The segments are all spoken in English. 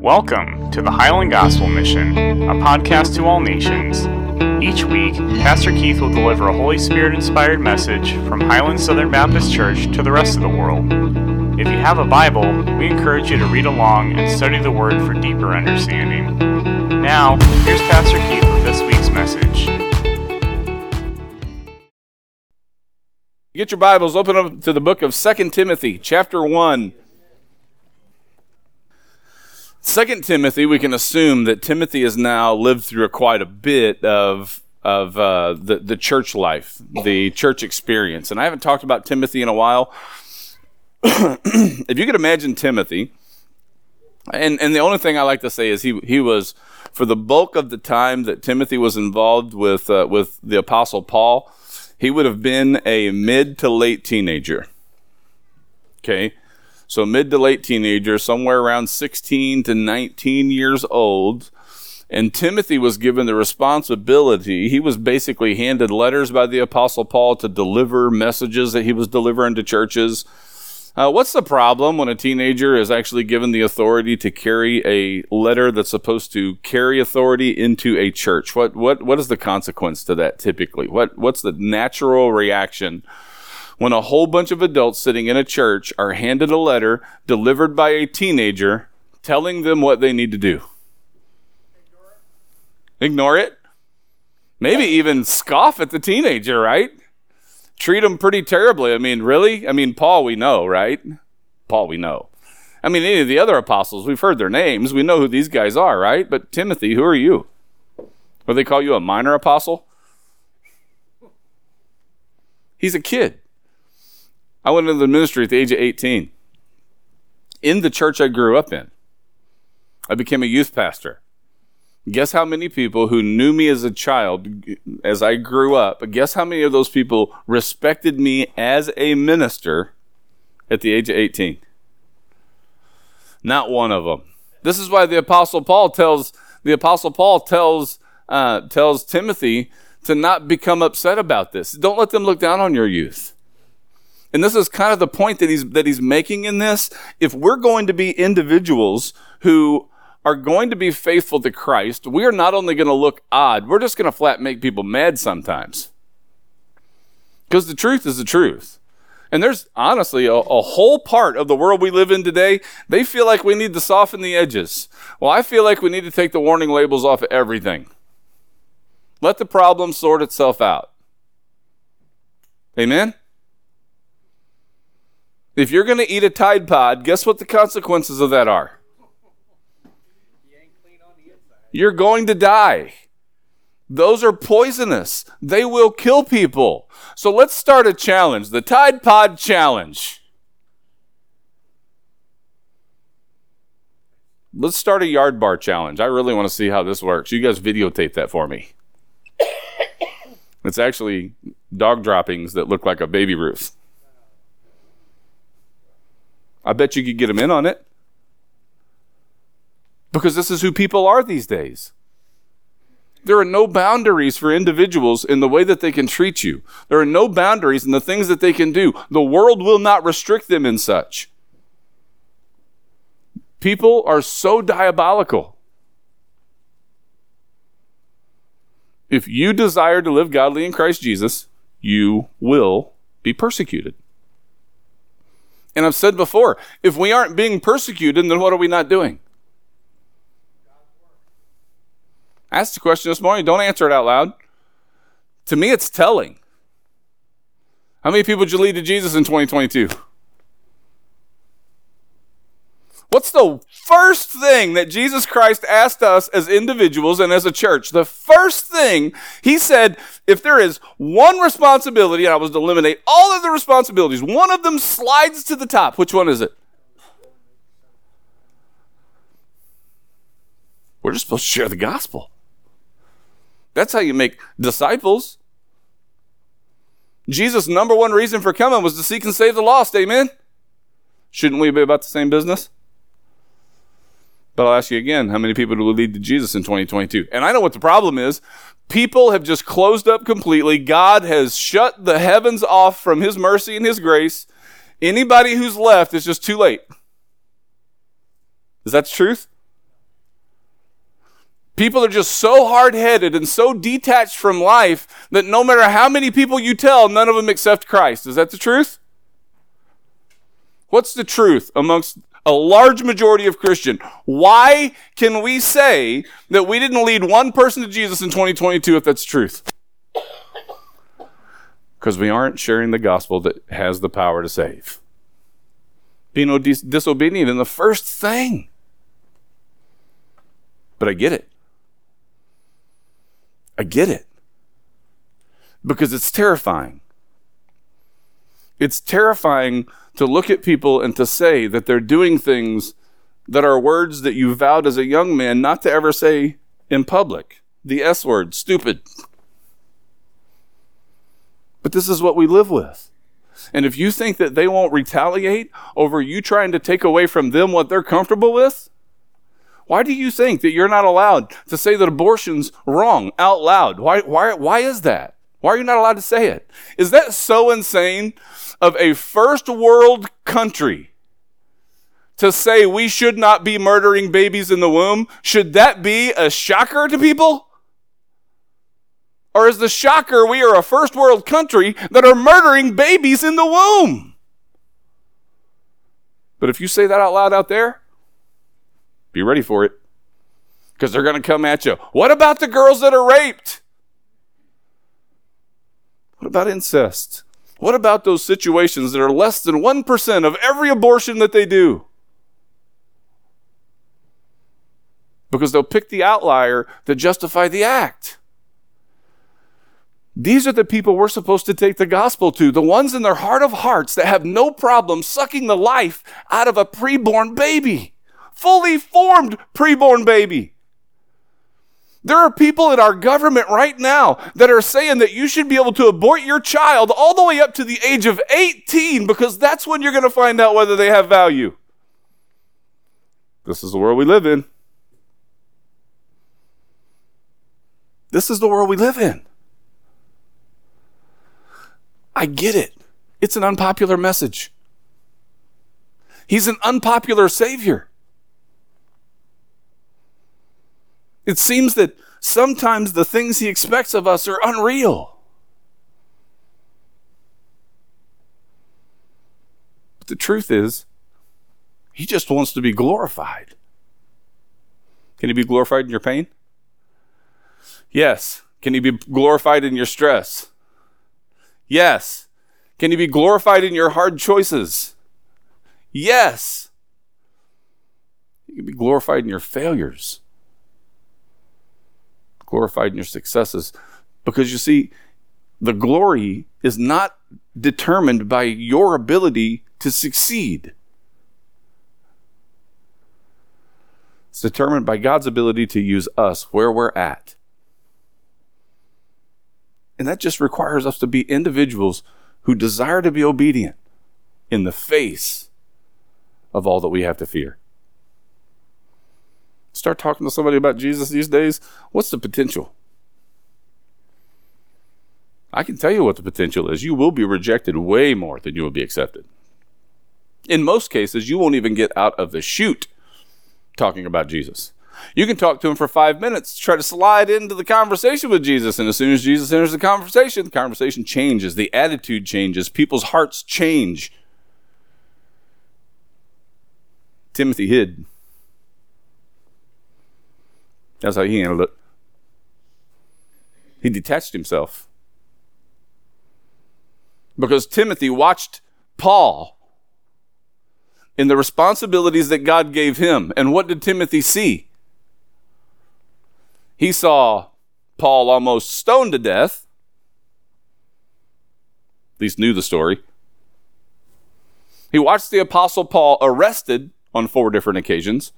Welcome to the Highland Gospel Mission, a podcast to all nations. Each week, Pastor Keith will deliver a Holy Spirit inspired message from Highland Southern Baptist Church to the rest of the world. If you have a Bible, we encourage you to read along and study the Word for deeper understanding. Now, here's Pastor Keith with this week's message. Get your Bibles, open up to the book of 2 Timothy, chapter 1. 2 Timothy, we can assume that Timothy has now lived through quite a bit of, of uh, the, the church life, the church experience. And I haven't talked about Timothy in a while. if you could imagine Timothy, and, and the only thing I like to say is he, he was, for the bulk of the time that Timothy was involved with, uh, with the Apostle Paul, he would have been a mid to late teenager. Okay. So mid to late teenager, somewhere around 16 to 19 years old. And Timothy was given the responsibility. He was basically handed letters by the Apostle Paul to deliver messages that he was delivering to churches. Uh, what's the problem when a teenager is actually given the authority to carry a letter that's supposed to carry authority into a church? What what what is the consequence to that typically? What what's the natural reaction when a whole bunch of adults sitting in a church are handed a letter delivered by a teenager telling them what they need to do? Ignore it. Maybe even scoff at the teenager, right? Treat them pretty terribly. I mean, really? I mean, Paul, we know, right? Paul, we know. I mean, any of the other apostles, we've heard their names. We know who these guys are, right? But Timothy, who are you? Or they call you a minor apostle? He's a kid. I went into the ministry at the age of 18. In the church I grew up in, I became a youth pastor. Guess how many people who knew me as a child, as I grew up, guess how many of those people respected me as a minister at the age of 18? Not one of them. This is why the apostle Paul tells the apostle Paul tells uh, tells Timothy to not become upset about this. Don't let them look down on your youth. And this is kind of the point that he's that he's making in this. If we're going to be individuals who are going to be faithful to Christ, we are not only going to look odd, we're just going to flat make people mad sometimes. Because the truth is the truth. And there's honestly a, a, whole part of the world we live in today, they feel like we need to soften the edges. Well, I feel like we need to take the warning labels off of everything. Let the problem sort itself out. Amen? If you're going to eat a Tide Pod, guess what the consequences of that are? You're going to die. Those are poisonous. They will kill people. So let's start a challenge the Tide Pod Challenge. Let's start a yard bar challenge. I really want to see how this works. You guys videotape that for me. It's actually dog droppings that look like a baby Ruth. I bet you could get them in on it. Because this is who people are these days. There are no boundaries for individuals in the way that they can treat you. There are no boundaries in the things that they can do. The world will not restrict them in such. People are so diabolical. If you desire to live godly in Christ Jesus, you will be persecuted. And I've said before, if we aren't being persecuted, then what are we not doing? I asked the question this morning. Don't answer it out loud. To me, it's telling. How many people did you lead to Jesus in 2022? What's the first thing that Jesus Christ asked us as individuals and as a church? The first thing he said, if there is one responsibility, and I was to eliminate all of the responsibilities, one of them slides to the top. Which one is it? We're just supposed to share the gospel. That's how you make disciples. Jesus' number one reason for coming was to seek and save the lost. Amen? Shouldn't we be about the same business? But I'll ask you again how many people will lead to Jesus in 2022? And I know what the problem is. People have just closed up completely. God has shut the heavens off from His mercy and His grace. Anybody who's left is just too late. Is that the truth? People are just so hard headed and so detached from life that no matter how many people you tell, none of them accept Christ. Is that the truth? What's the truth amongst a large majority of Christian? Why can we say that we didn't lead one person to Jesus in 2022 if that's truth? Because we aren't sharing the gospel that has the power to save. Being dis- disobedient in the first thing. But I get it. I get it. Because it's terrifying. It's terrifying to look at people and to say that they're doing things that are words that you vowed as a young man not to ever say in public. The S word, stupid. But this is what we live with. And if you think that they won't retaliate over you trying to take away from them what they're comfortable with, why do you think that you're not allowed to say that abortion's wrong out loud? Why, why, why is that? Why are you not allowed to say it? Is that so insane of a first world country to say we should not be murdering babies in the womb? Should that be a shocker to people? Or is the shocker we are a first world country that are murdering babies in the womb? But if you say that out loud out there, be ready for it. Because they're going to come at you. What about the girls that are raped? What about incest? What about those situations that are less than 1% of every abortion that they do? Because they'll pick the outlier to justify the act. These are the people we're supposed to take the gospel to, the ones in their heart of hearts that have no problem sucking the life out of a preborn baby fully formed preborn baby. There are people in our government right now that are saying that you should be able to abort your child all the way up to the age of 18 because that's when you're going to find out whether they have value. This is the world we live in. This is the world we live in. I get it. It's an unpopular message. He's an unpopular Savior. It seems that sometimes the things he expects of us are unreal. But the truth is, he just wants to be glorified. Can he be glorified in your pain? Yes. Can he be glorified in your stress? Yes. Can he be glorified in your hard choices? Yes. He can be glorified in your failures glorified in your successes. Because you see, the glory is not determined by your ability to succeed. It's determined by God's ability to use us where we're at. And that just requires us to be individuals who desire to be obedient in the face of all that we have to fear start talking to somebody about Jesus these days, what's the potential? I can tell you what the potential is. You will be rejected way more than you will be accepted. In most cases, you won't even get out of the chute talking about Jesus. You can talk to him for five minutes, try to slide into the conversation with Jesus, and as soon as Jesus enters the conversation, the conversation changes, the attitude changes, people's hearts change. Timothy hid that's how he handled it. He detached himself. Because Timothy watched Paul in the responsibilities that God gave him. And what did Timothy see? He saw Paul almost stoned to death. At least knew the story. He watched the Apostle Paul arrested on four different occasions.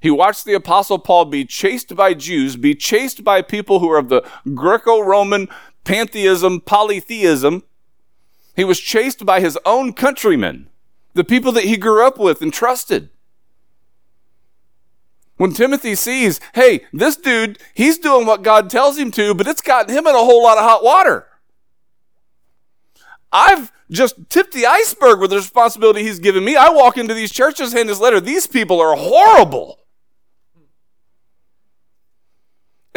He watched the Apostle Paul be chased by Jews, be chased by people who are of the Greco Roman pantheism, polytheism. He was chased by his own countrymen, the people that he grew up with and trusted. When Timothy sees, hey, this dude, he's doing what God tells him to, but it's gotten him in a whole lot of hot water. I've just tipped the iceberg with the responsibility he's given me. I walk into these churches, hand his letter. These people are horrible.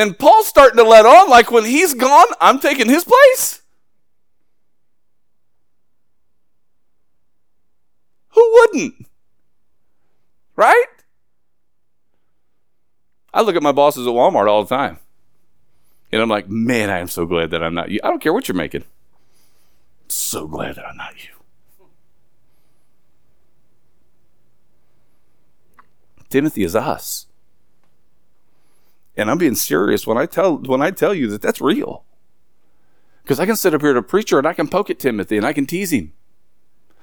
And Paul's starting to let on like when he's gone, I'm taking his place. Who wouldn't? Right? I look at my bosses at Walmart all the time. And I'm like, man, I am so glad that I'm not you. I don't care what you're making. So glad that I'm not you. Timothy is us. And I'm being serious when I tell when I tell you that that's real. Because I can sit up here to preacher and I can poke at Timothy and I can tease him.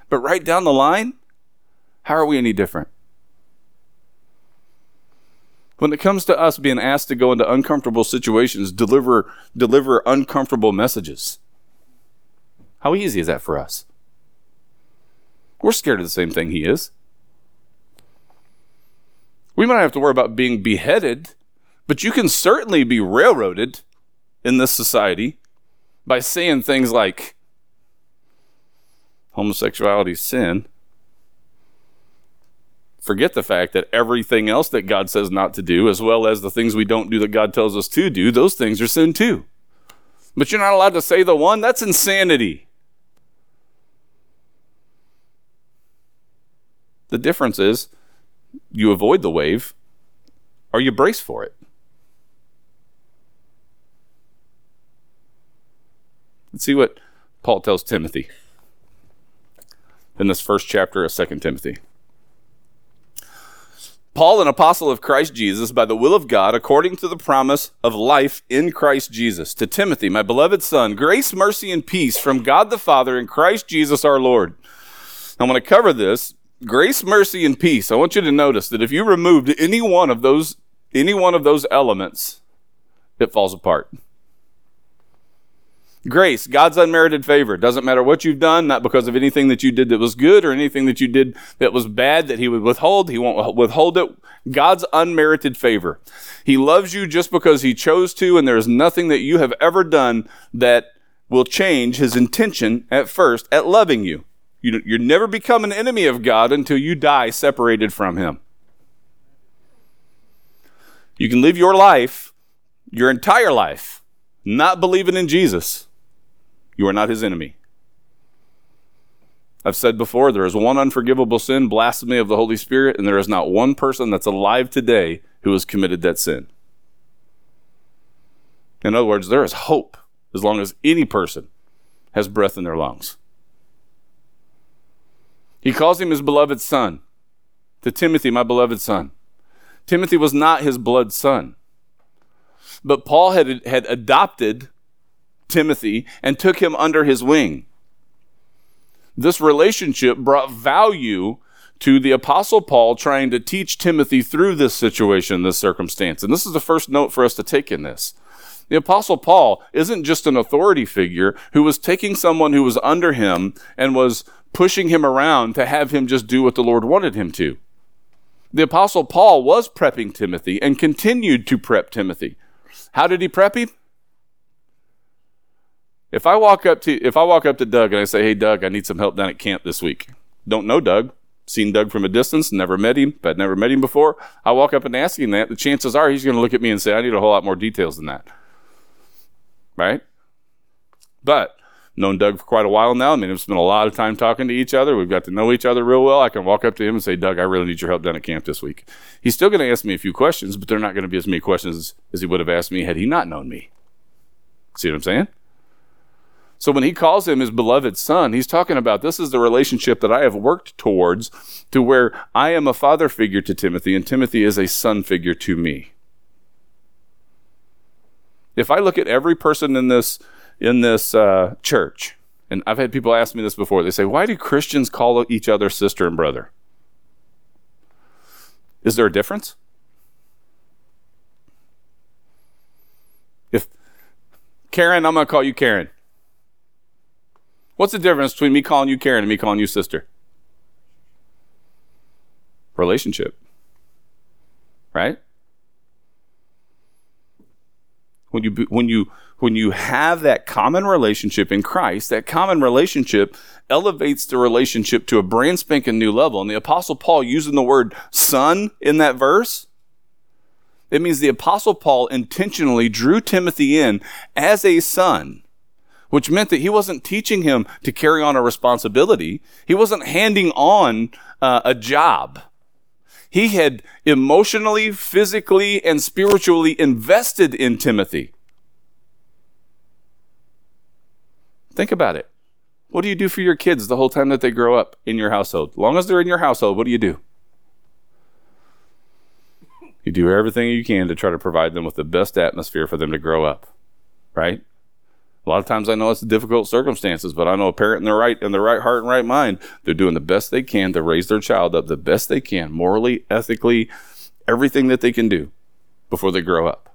But right down the line, how are we any different? When it comes to us being asked to go into uncomfortable situations, deliver deliver uncomfortable messages. How easy is that for us? We're scared of the same thing he is. We might have to worry about being beheaded, but you can certainly be railroaded in this society by saying things like homosexuality is sin. Forget the fact that everything else that God says not to do, as well as the things we don't do that God tells us to do, those things are sin too. But you're not allowed to say the one, that's insanity. The difference is you avoid the wave or you brace for it. Let's see what Paul tells Timothy in this first chapter of 2 Timothy. Paul, an apostle of Christ Jesus, by the will of God, according to the promise of life in Christ Jesus, to Timothy, my beloved son, grace, mercy, and peace from God the Father and Christ Jesus our Lord. I'm going to cover this grace, mercy, and peace. I want you to notice that if you removed any one of those, any one of those elements, it falls apart. Grace, God's unmerited favor. Doesn't matter what you've done, not because of anything that you did that was good or anything that you did that was bad that He would withhold. He won't withhold it. God's unmerited favor. He loves you just because He chose to, and there is nothing that you have ever done that will change His intention at first at loving you. You, you never become an enemy of God until you die separated from Him. You can live your life, your entire life, not believing in Jesus. You are not His enemy. I've said before, there is one unforgivable sin, blasphemy of the Holy Spirit, and there is not one person that's alive today who has committed that sin. In other words, there is hope as long as any person has breath in their lungs. He calls him his beloved son. To Timothy, my beloved son. Timothy was not his blood son. But Paul had, had adopted Timothy and took him under his wing. This relationship brought value to the Apostle Paul trying to teach Timothy through this situation, this circumstance. And this is the first note for us to take in this. The Apostle Paul isn't just an authority figure who was taking someone who was under him and was pushing him around to have him just do what the Lord wanted him to. The Apostle Paul was prepping Timothy and continued to prep Timothy. How did he prep him? If I walk up to if I walk up to Doug and I say, "Hey Doug, I need some help down at camp this week." Don't know Doug, seen Doug from a distance, never met him, but never met him before. I walk up and ask him that. The chances are he's going to look at me and say, "I need a whole lot more details than that." Right? But known Doug for quite a while now. I mean, we've spent a lot of time talking to each other. We've got to know each other real well. I can walk up to him and say, Doug, I really need your help down at camp this week. He's still going to ask me a few questions, but they're not going to be as many questions as he would have asked me had he not known me. See what I'm saying? So when he calls him his beloved son, he's talking about this is the relationship that I have worked towards to where I am a father figure to Timothy and Timothy is a son figure to me. If I look at every person in this in this uh, church, and I've had people ask me this before. They say, "Why do Christians call each other sister and brother?" Is there a difference? If Karen, I'm going to call you Karen. What's the difference between me calling you Karen and me calling you sister? Relationship. Right? When you when you when you have that common relationship in Christ, that common relationship elevates the relationship to a brand spanking new level. And the Apostle Paul using the word son in that verse, It means the Apostle Paul intentionally drew Timothy in as a son, which meant that he wasn't teaching him to carry on a responsibility. He wasn't handing on uh, a job. He had emotionally, physically, and spiritually invested in Timothy. Think about it. What do you do for your kids the whole time that they grow up in your household? Long as they're in your household, what do you do? You do everything you can to try to provide them with the best atmosphere for them to grow up, right? A lot of times I know it's difficult circumstances, but I know a parent in their right in their right heart and right mind, they're doing the best they can to raise their child up the best they can, morally, ethically, everything that they can do before they grow up.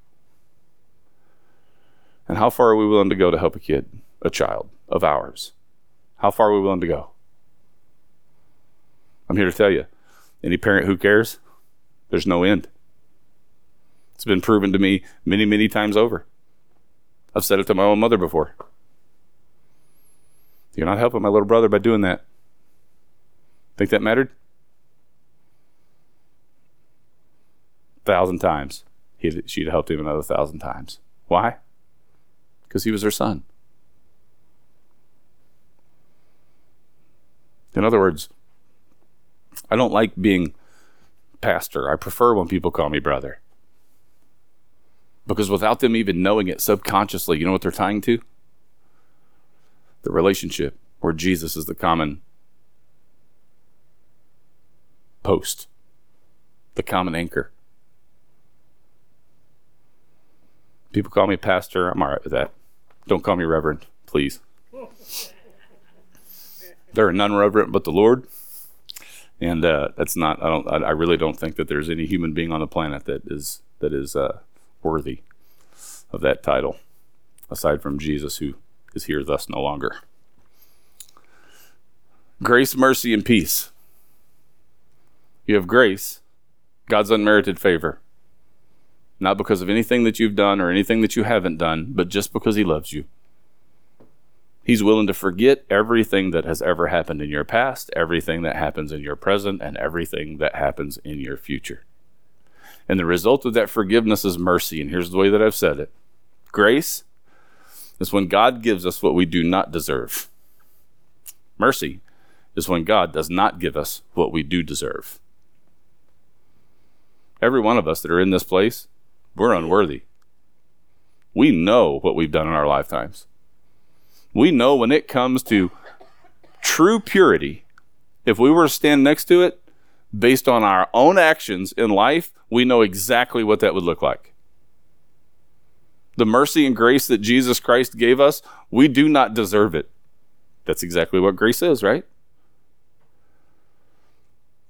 And how far are we willing to go to help a kid, a child of ours? How far are we willing to go? I'm here to tell you any parent who cares, there's no end. It's been proven to me many, many times over. I've said it to my own mother before. You're not helping my little brother by doing that. Think that mattered? A Thousand times. He'd, she'd helped him another thousand times. Why? Because he was her son. In other words, I don't like being pastor. I prefer when people call me brother. Because without them even knowing it subconsciously, you know what they're tying to? The relationship where Jesus is the common post, the common anchor. People call me pastor. I'm all right with that. Don't call me reverend, please. there are none reverent but the Lord. And uh, that's not. I don't. I, really don't think that there's any human being on the planet that is that is uh, worthy of that title, aside from Jesus, who is here thus no longer. Grace, mercy, and peace. You have grace, God's unmerited favor. Not because of anything that you've done or anything that you haven't done, but just because He loves you. He's willing to forget everything that has ever happened in your past, everything that happens in your present, and everything that happens in your future. And the result of that forgiveness is mercy. And here's the way that I've said it grace is when God gives us what we do not deserve. Mercy is when God does not give us what we do deserve. Every one of us that are in this place, we're unworthy. We know what we've done in our lifetimes. We know when it comes to true purity, if we were to stand next to it, based on our own actions in life, we know exactly what that would look like. The mercy and grace that Jesus Christ gave us, we do not deserve it. That's exactly what grace is, right?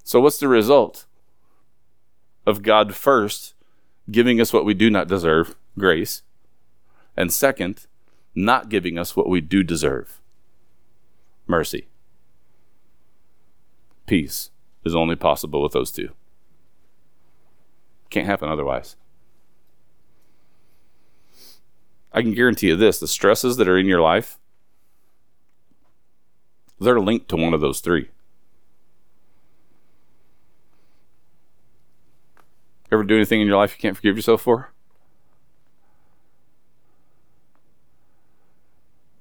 So, what's the result of God first giving us what we do not deserve, grace, and second, not giving us what we do deserve, mercy? Peace is only possible with those two. Can't happen otherwise. I can guarantee you this the stresses that are in your life, they're linked to one of those three. Ever do anything in your life you can't forgive yourself for?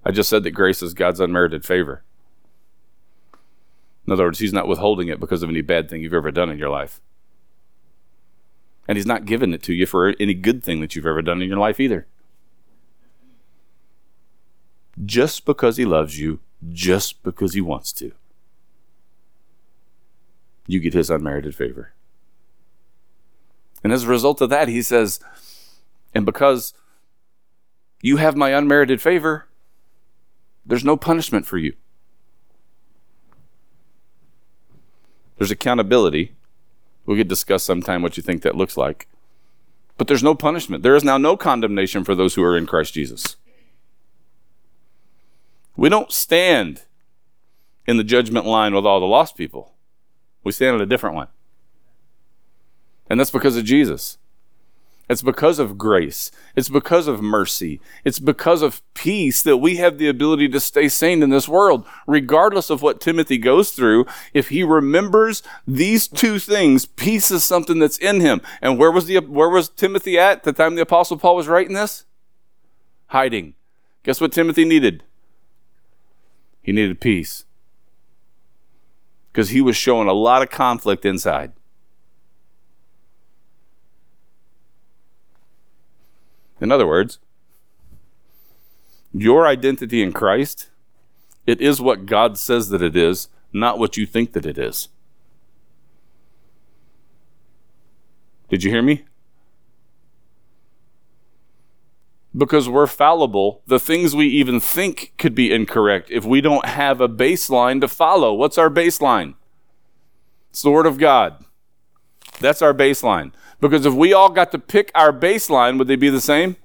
I just said that grace is God's unmerited favor. In other words, He's not withholding it because of any bad thing you've ever done in your life. And He's not giving it to you for any good thing that you've ever done in your life either. Just because He loves you, just because He wants to, you get His unmerited favor. And as a result of that, He says, and because you have my unmerited favor, there's no punishment for you. There's accountability. We could discuss sometime what you think that looks like. But there's no punishment. There is now no condemnation for those who are in Christ Jesus. We don't stand in the judgment line with all the lost people. We stand in a different one. And that's because of Jesus. It's because of grace. It's because of mercy. It's because of peace that we have the ability to stay sane in this world, regardless of what Timothy goes through. If he remembers these two things, peace is something that's in him. And where was the where was Timothy at the time the apostle Paul was writing this? Hiding. Guess what Timothy needed? He needed peace. Because he was showing a lot of conflict inside. In other words, your identity in Christ, it is what God says that it is, not what you think that it is. Did you hear me? Because we're fallible, the things we even think could be incorrect if we don't have a baseline to follow. What's our baseline? It's the Word of God. That's our baseline. Because if we all got to pick our baseline, would they be the same?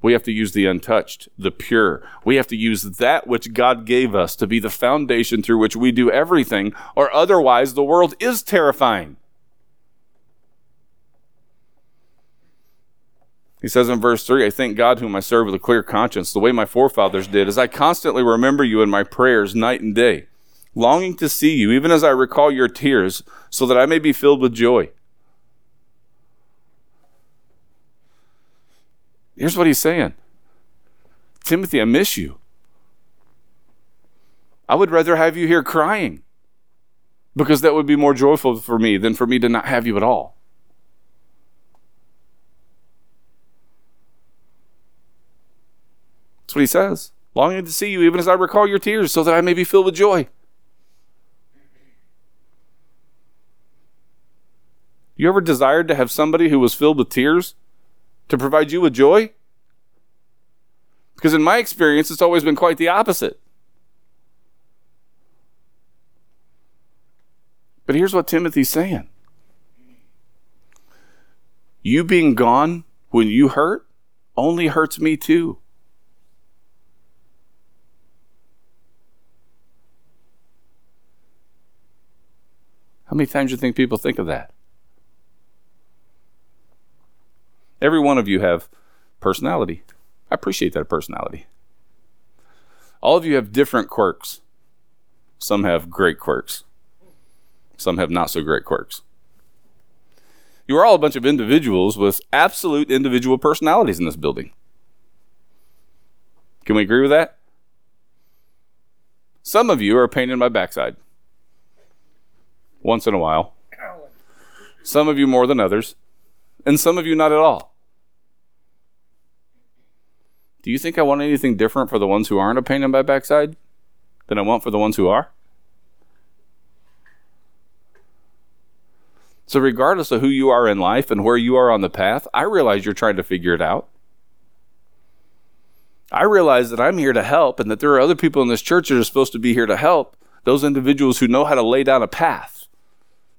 We have to use the untouched, the pure. We have to use that which God gave us to be the foundation through which we do everything, or otherwise the world is terrifying. He says in verse 3 I thank God, whom I serve with a clear conscience, the way my forefathers did, as I constantly remember you in my prayers night and day longing to see you, even as I recall your tears, so that I may be filled with joy. Here's what he's saying Timothy, I miss you. I would rather have you here crying because that would be more joyful for me than for me to not have you at all. That's what he says. Longing to see you, even as I recall your tears, so that I may be filled with joy. You ever desired to have somebody who was filled with tears to provide you with joy? Because in my experience, it's always been quite the opposite. But here's what Timothy's saying You being gone when you hurt only hurts me too. How many times do you think people think of that? Every one of you have personality. I appreciate that personality. All of you have different quirks. Some have great quirks. Some have not so great quirks. You are all a bunch of individuals with absolute individual personalities in this building. Can we agree with that? Some of you are a pain in my backside. Once in a while. Some of you more than others and some of you not at all. Do you think I want anything different for the ones who aren't a pain in my backside than I want for the ones who are? So, regardless of who you are in life and where you are on the path, I realize you're trying to figure it out. I realize that I'm here to help and that there are other people in this church that are supposed to be here to help those individuals who know how to lay down a path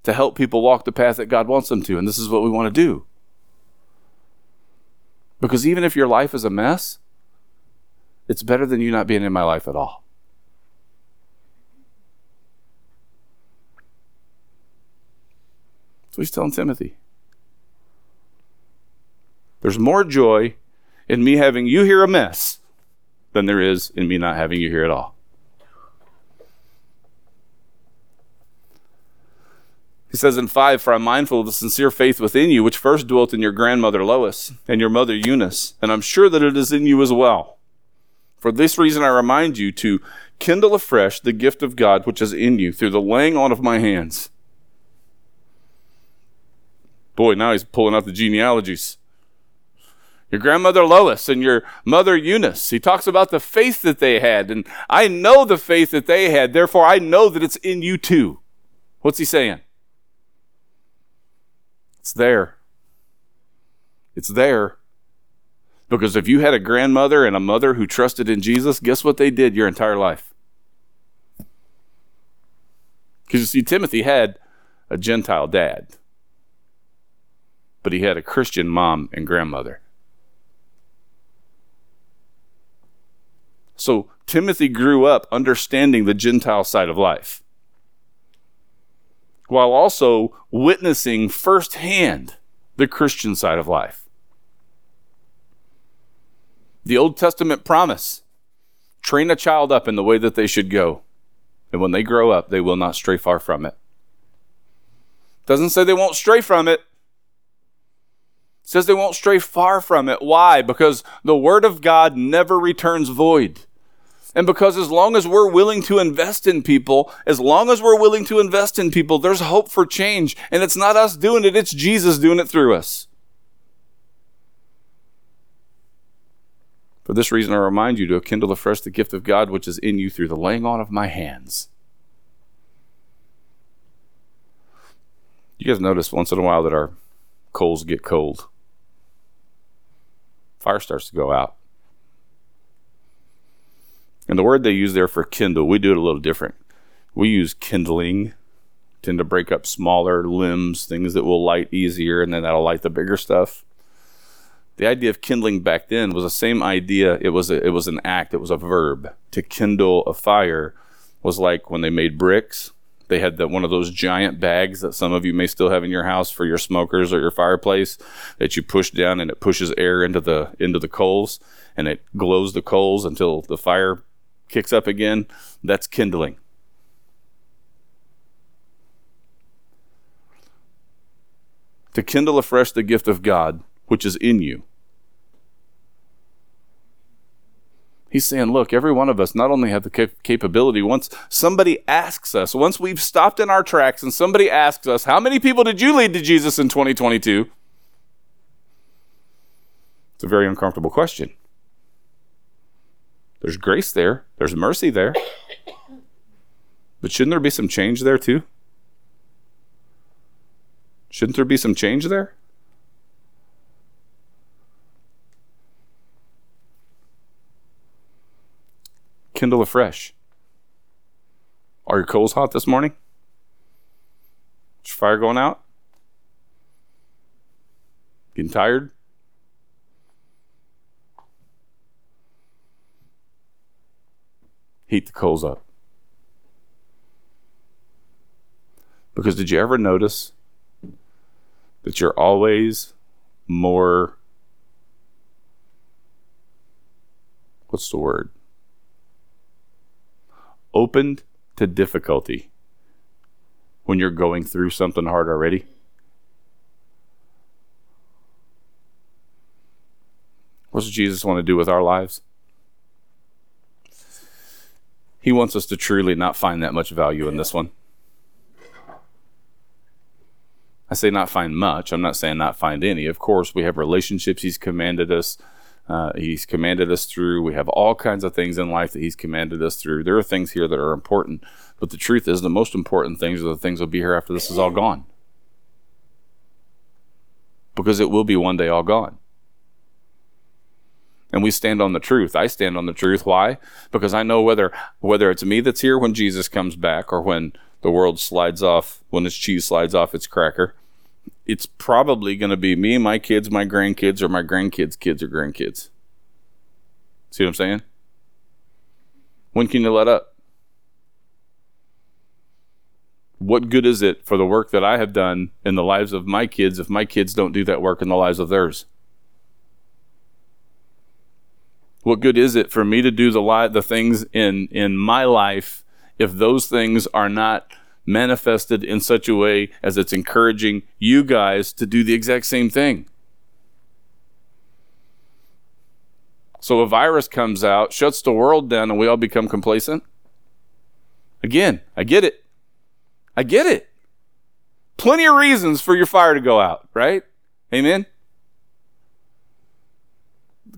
to help people walk the path that God wants them to. And this is what we want to do. Because even if your life is a mess, it's better than you not being in my life at all. So he's telling Timothy. There's more joy in me having you here a mess than there is in me not having you here at all. He says in 5 For I'm mindful of the sincere faith within you, which first dwelt in your grandmother Lois and your mother Eunice, and I'm sure that it is in you as well. For this reason, I remind you to kindle afresh the gift of God which is in you through the laying on of my hands. Boy, now he's pulling out the genealogies. Your grandmother Lois and your mother Eunice. He talks about the faith that they had. And I know the faith that they had. Therefore, I know that it's in you too. What's he saying? It's there. It's there. Because if you had a grandmother and a mother who trusted in Jesus, guess what they did your entire life? Because you see, Timothy had a Gentile dad, but he had a Christian mom and grandmother. So Timothy grew up understanding the Gentile side of life. While also witnessing firsthand the Christian side of life. The Old Testament promise train a child up in the way that they should go, and when they grow up, they will not stray far from it. Doesn't say they won't stray from it. says they won't stray far from it. Why? Because the Word of God never returns void. And because as long as we're willing to invest in people, as long as we're willing to invest in people, there's hope for change. And it's not us doing it, it's Jesus doing it through us. For this reason, I remind you to kindle afresh the gift of God which is in you through the laying on of my hands. You guys notice once in a while that our coals get cold. Fire starts to go out. And the word they use there for kindle, we do it a little different. We use kindling, tend to break up smaller limbs, things that will light easier, and then that'll light the bigger stuff. The idea of kindling back then was the same idea. It was a, it was an act. It was a verb. To kindle a fire was like when they made bricks. They had that one of those giant bags that some of you may still have in your house for your smokers or your fireplace that you push down and it pushes air into the into the coals and it glows the coals until the fire kicks up again, that's kindling. To kindle afresh the gift of God which is in you. He's saying, look, every one of us not only have the cap- capability, once somebody asks us, once we've stopped in our tracks and somebody asks us, how many people did you lead to Jesus in 2022? It's a very uncomfortable question. There's grace there, there's mercy there. But shouldn't there be some change there too? Shouldn't there be some change there? Kindle afresh. Are your coals hot this morning? Is your fire going out? Getting tired? Heat the coals up. Because did you ever notice that you're always more. What's the word? Opened to difficulty when you're going through something hard already? What does Jesus want to do with our lives? He wants us to truly not find that much value in this one. I say not find much. I'm not saying not find any. Of course, we have relationships He's commanded us. Uh, he's commanded us through. We have all kinds of things in life that He's commanded us through. There are things here that are important, but the truth is, the most important things are the things that will be here after this is all gone. Because it will be one day all gone and we stand on the truth. I stand on the truth. Why? Because I know whether whether it's me that's here when Jesus comes back or when the world slides off when its cheese slides off its cracker, it's probably going to be me, my kids, my grandkids, or my grandkids' kids or grandkids. See what I'm saying? When can you let up? What good is it for the work that I have done in the lives of my kids if my kids don't do that work in the lives of theirs? What good is it for me to do the li- the things in in my life if those things are not manifested in such a way as it's encouraging you guys to do the exact same thing? So a virus comes out, shuts the world down, and we all become complacent. Again, I get it. I get it. Plenty of reasons for your fire to go out, right? Amen.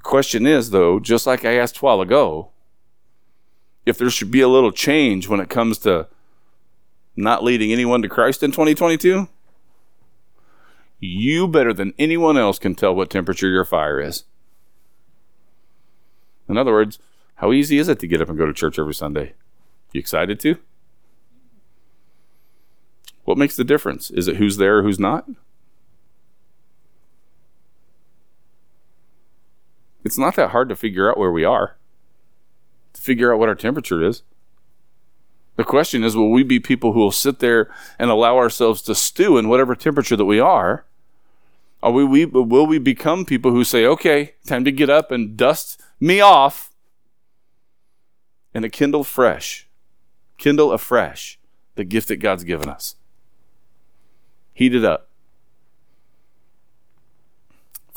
Question is, though, just like I asked a while ago, if there should be a little change when it comes to not leading anyone to Christ in 2022, you better than anyone else can tell what temperature your fire is. In other words, how easy is it to get up and go to church every Sunday? You excited to? What makes the difference? Is it who's there or who's not? It's not that hard to figure out where we are, to figure out what our temperature is. The question is will we be people who will sit there and allow ourselves to stew in whatever temperature that we are? Are we, we will we become people who say, okay, time to get up and dust me off and to kindle fresh, kindle afresh the gift that God's given us? Heat it up.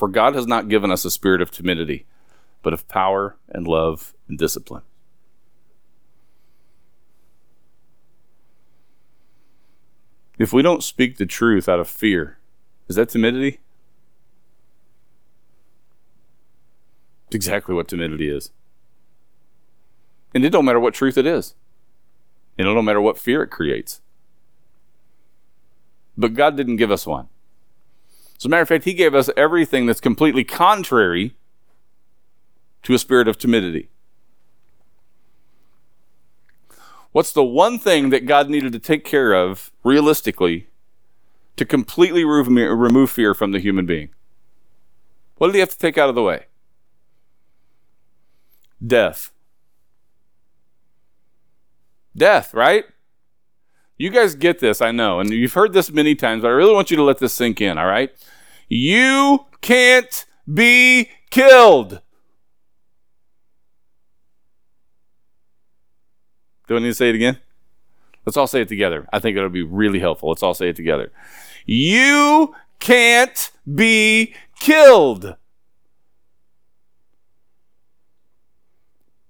For God has not given us a spirit of timidity, but of power and love and discipline. If we don't speak the truth out of fear, is that timidity? It's exactly what timidity is. And it don't matter what truth it is. And it don't matter what fear it creates. But God didn't give us one. As a matter of fact, He gave us everything that's completely contrary to a spirit of timidity. What's the one thing that God needed to take care of realistically to completely remove fear from the human being? What did he have to take out of the way? Death. Death, right? You guys get this, I know, and you've heard this many times, but I really want you to let this sink in, all right? You can't be killed. Do I need to say it again? Let's all say it together. I think it'll be really helpful. Let's all say it together. You can't be killed.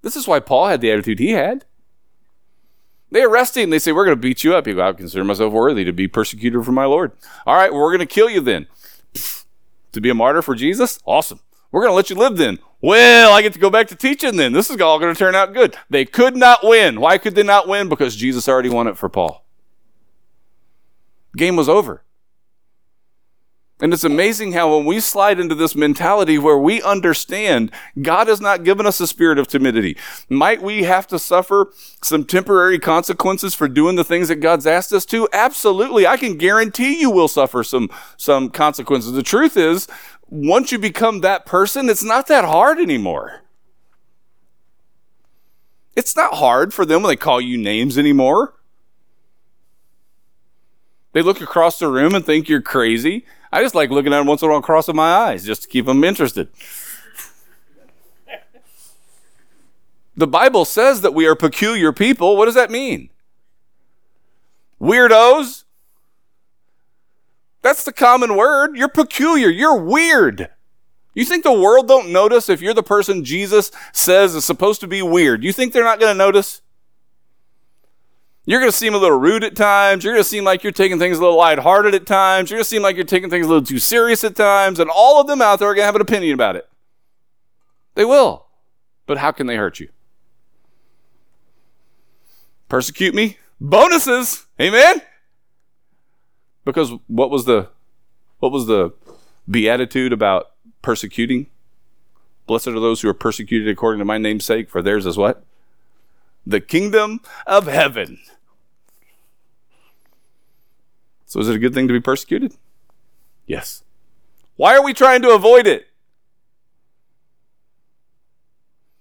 This is why Paul had the attitude he had. They arrest him. They say, We're going to beat you up. He goes, I consider myself worthy to be persecuted for my Lord. All right, well, we're going to kill you then. To be a martyr for Jesus? Awesome. We're going to let you live then. Well, I get to go back to teaching then. This is all going to turn out good. They could not win. Why could they not win? Because Jesus already won it for Paul. Game was over. And it's amazing how when we slide into this mentality where we understand God has not given us a spirit of timidity, might we have to suffer some temporary consequences for doing the things that God's asked us to? Absolutely. I can guarantee you will suffer some, some consequences. The truth is, once you become that person, it's not that hard anymore. It's not hard for them when they call you names anymore. They look across the room and think you're crazy. I just like looking at them once in a while crossing my eyes just to keep them interested. the Bible says that we are peculiar people. What does that mean? Weirdos? That's the common word. You're peculiar. You're weird. You think the world don't notice if you're the person Jesus says is supposed to be weird? You think they're not going to notice? You're going to seem a little rude at times. You're going to seem like you're taking things a little lighthearted at times. You're going to seem like you're taking things a little too serious at times. And all of them out there are going to have an opinion about it. They will. But how can they hurt you? Persecute me? Bonuses. Amen? Because what was the what was the beatitude about persecuting? Blessed are those who are persecuted according to my name's sake, for theirs is what? The kingdom of heaven. So is it a good thing to be persecuted? Yes. Why are we trying to avoid it?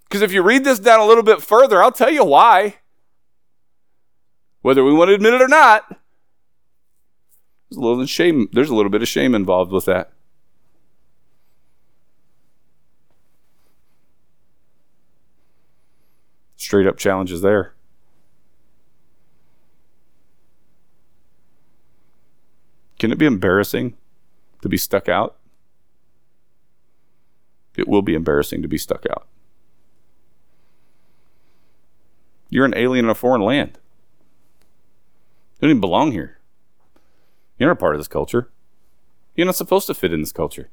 Because if you read this down a little bit further, I'll tell you why. Whether we want to admit it or not, there's a little shame. There's a little bit of shame involved with that. Straight up challenges there. Can it be embarrassing to be stuck out? It will be embarrassing to be stuck out. You're an alien in a foreign land. You don't even belong here. You're not part of this culture. You're not supposed to fit in this culture.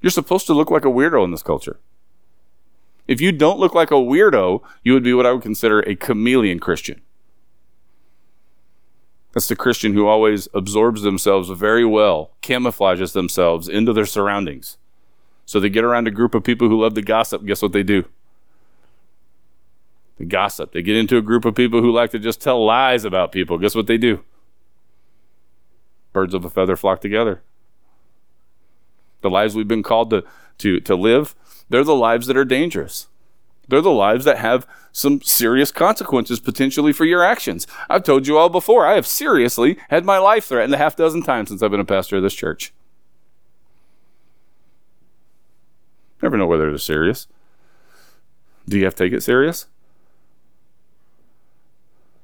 You're supposed to look like a weirdo in this culture. If you don't look like a weirdo, you would be what I would consider a chameleon Christian. That's the Christian who always absorbs themselves very well, camouflages themselves into their surroundings. So they get around a group of people who love to gossip. Guess what they do? They gossip. They get into a group of people who like to just tell lies about people. Guess what they do? Birds of a feather flock together. The lives we've been called to, to, to live, they're the lives that are dangerous. They're the lives that have some serious consequences potentially for your actions. I've told you all before, I have seriously had my life threatened a half dozen times since I've been a pastor of this church. Never know whether they're serious. Do you have to take it serious?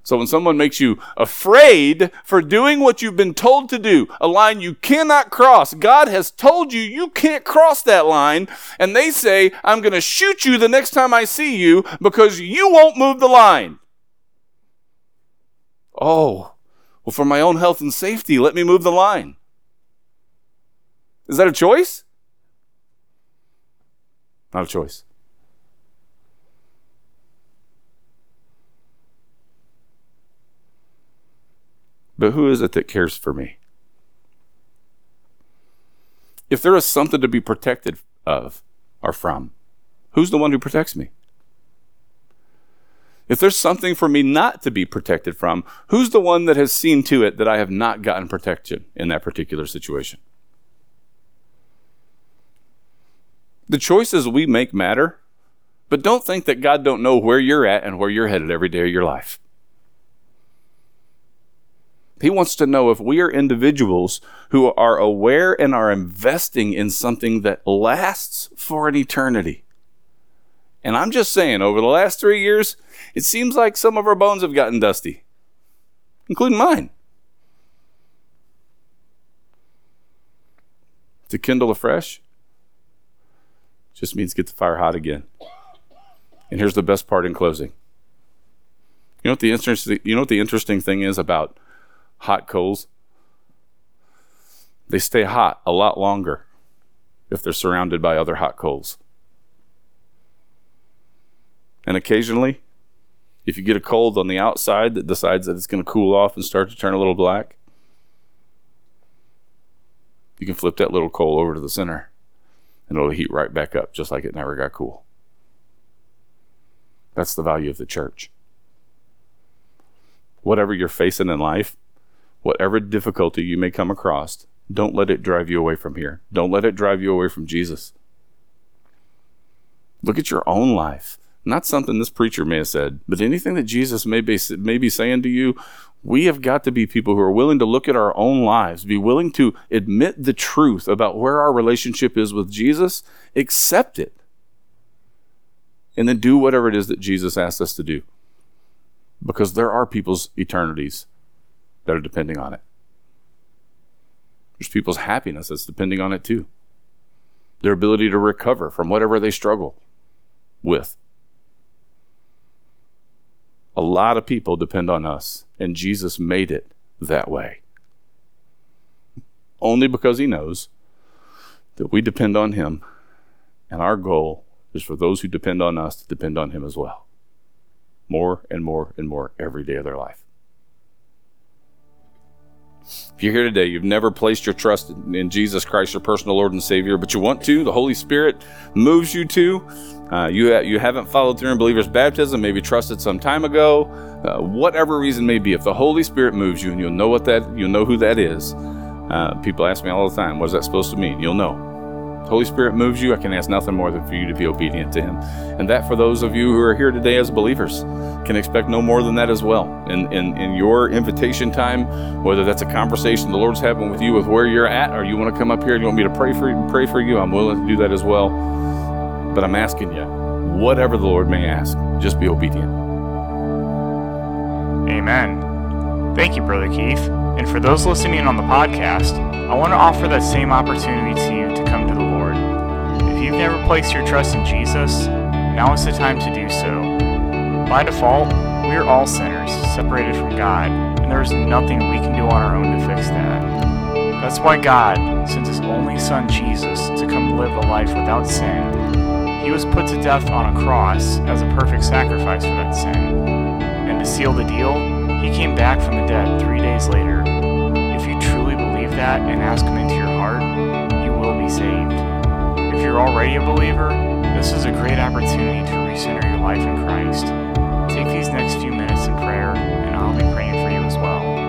So when someone makes you afraid for doing what you've been told to do, a line you cannot cross, God has told you you can't cross that line, and they say, I'm going to shoot you the next time I see you because you won't move the line. Oh, well, for my own health and safety, let me move the line. Is that a choice? Not a choice. But who is it that cares for me? If there is something to be protected of or from, who's the one who protects me? If there's something for me not to be protected from, who's the one that has seen to it that I have not gotten protection in that particular situation? The choices we make matter, but don't think that God don't know where you're at and where you're headed every day of your life. He wants to know if we are individuals who are aware and are investing in something that lasts for an eternity. And I'm just saying, over the last three years, it seems like some of our bones have gotten dusty, including mine. To kindle afresh just means get the fire hot again. And here's the best part in closing. You know what the interesting, you know what the interesting thing is about hot coals, they stay hot a lot longer if they're surrounded by other hot coals. And occasionally, if you get a cold on the outside that decides that it's going to cool off and start to turn a little black, you can flip that little coal over to the center and it'll heat right back up just like it never got cool. That's the value of the church. Whatever you're facing in life, whatever difficulty you may come across, don't let it drive you away from here. Don't let it drive you away from Jesus. Look at your own life. Not something this preacher may have said, but anything that Jesus may be, may be saying to you, we have got to be people who are willing to look at our own lives, be willing to admit the truth about where our relationship is with Jesus, accept it, and then do whatever it is that Jesus asked us to do. Because there are people's eternities that are depending on it. There's people's happiness that's depending on it too. Their ability to recover from whatever they struggle with. A lot of people depend on us, and Jesus made it that way. Only because He knows that we depend on Him, and our goal is for those who depend on us to depend on Him as well. More and more and more every day of their life. If you're here today, you've never placed your trust in Jesus Christ, your personal Lord and Savior, but you want to, the Holy Spirit moves you to. Uh, you, ha- you haven't followed through in believer's baptism, maybe trusted some time ago, uh, whatever reason may be. If the Holy Spirit moves you, and you'll know what that, you'll know who that is. Uh, people ask me all the time, what is that supposed to mean? You'll know. Holy Spirit moves you, I can ask nothing more than for you to be obedient to Him. And that, for those of you who are here today as believers, can expect no more than that as well. In, in, in your invitation time, whether that's a conversation the Lord's having with you with where you're at, or you want to come up here and you want me to pray for you, pray for you, I'm willing to do that as well. But I'm asking you, whatever the Lord may ask, just be obedient. Amen. Thank you, Brother Keith. And for those listening on the podcast, I want to offer that same opportunity to you you've never placed your trust in Jesus, now is the time to do so. By default, we are all sinners, separated from God, and there is nothing we can do on our own to fix that. That's why God sent His only Son, Jesus, to come live a life without sin. He was put to death on a cross as a perfect sacrifice for that sin. And to seal the deal, He came back from the dead three days later. If you truly believe that and ask Him into your heart, you will be saved. You're already a believer, this is a great opportunity to recenter your life in Christ. Take these next few minutes in prayer, and I'll be praying for you as well.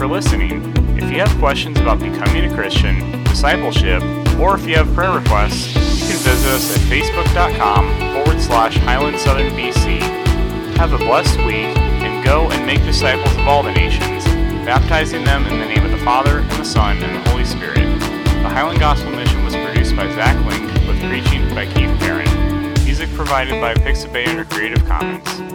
For listening. If you have questions about becoming a Christian, discipleship, or if you have prayer requests, you can visit us at facebook.com forward slash Highland Southern BC. Have a blessed week and go and make disciples of all the nations, baptizing them in the name of the Father, and the Son, and the Holy Spirit. The Highland Gospel Mission was produced by Zach Link with preaching by Keith Perrin. Music provided by Pixabay under Creative Commons.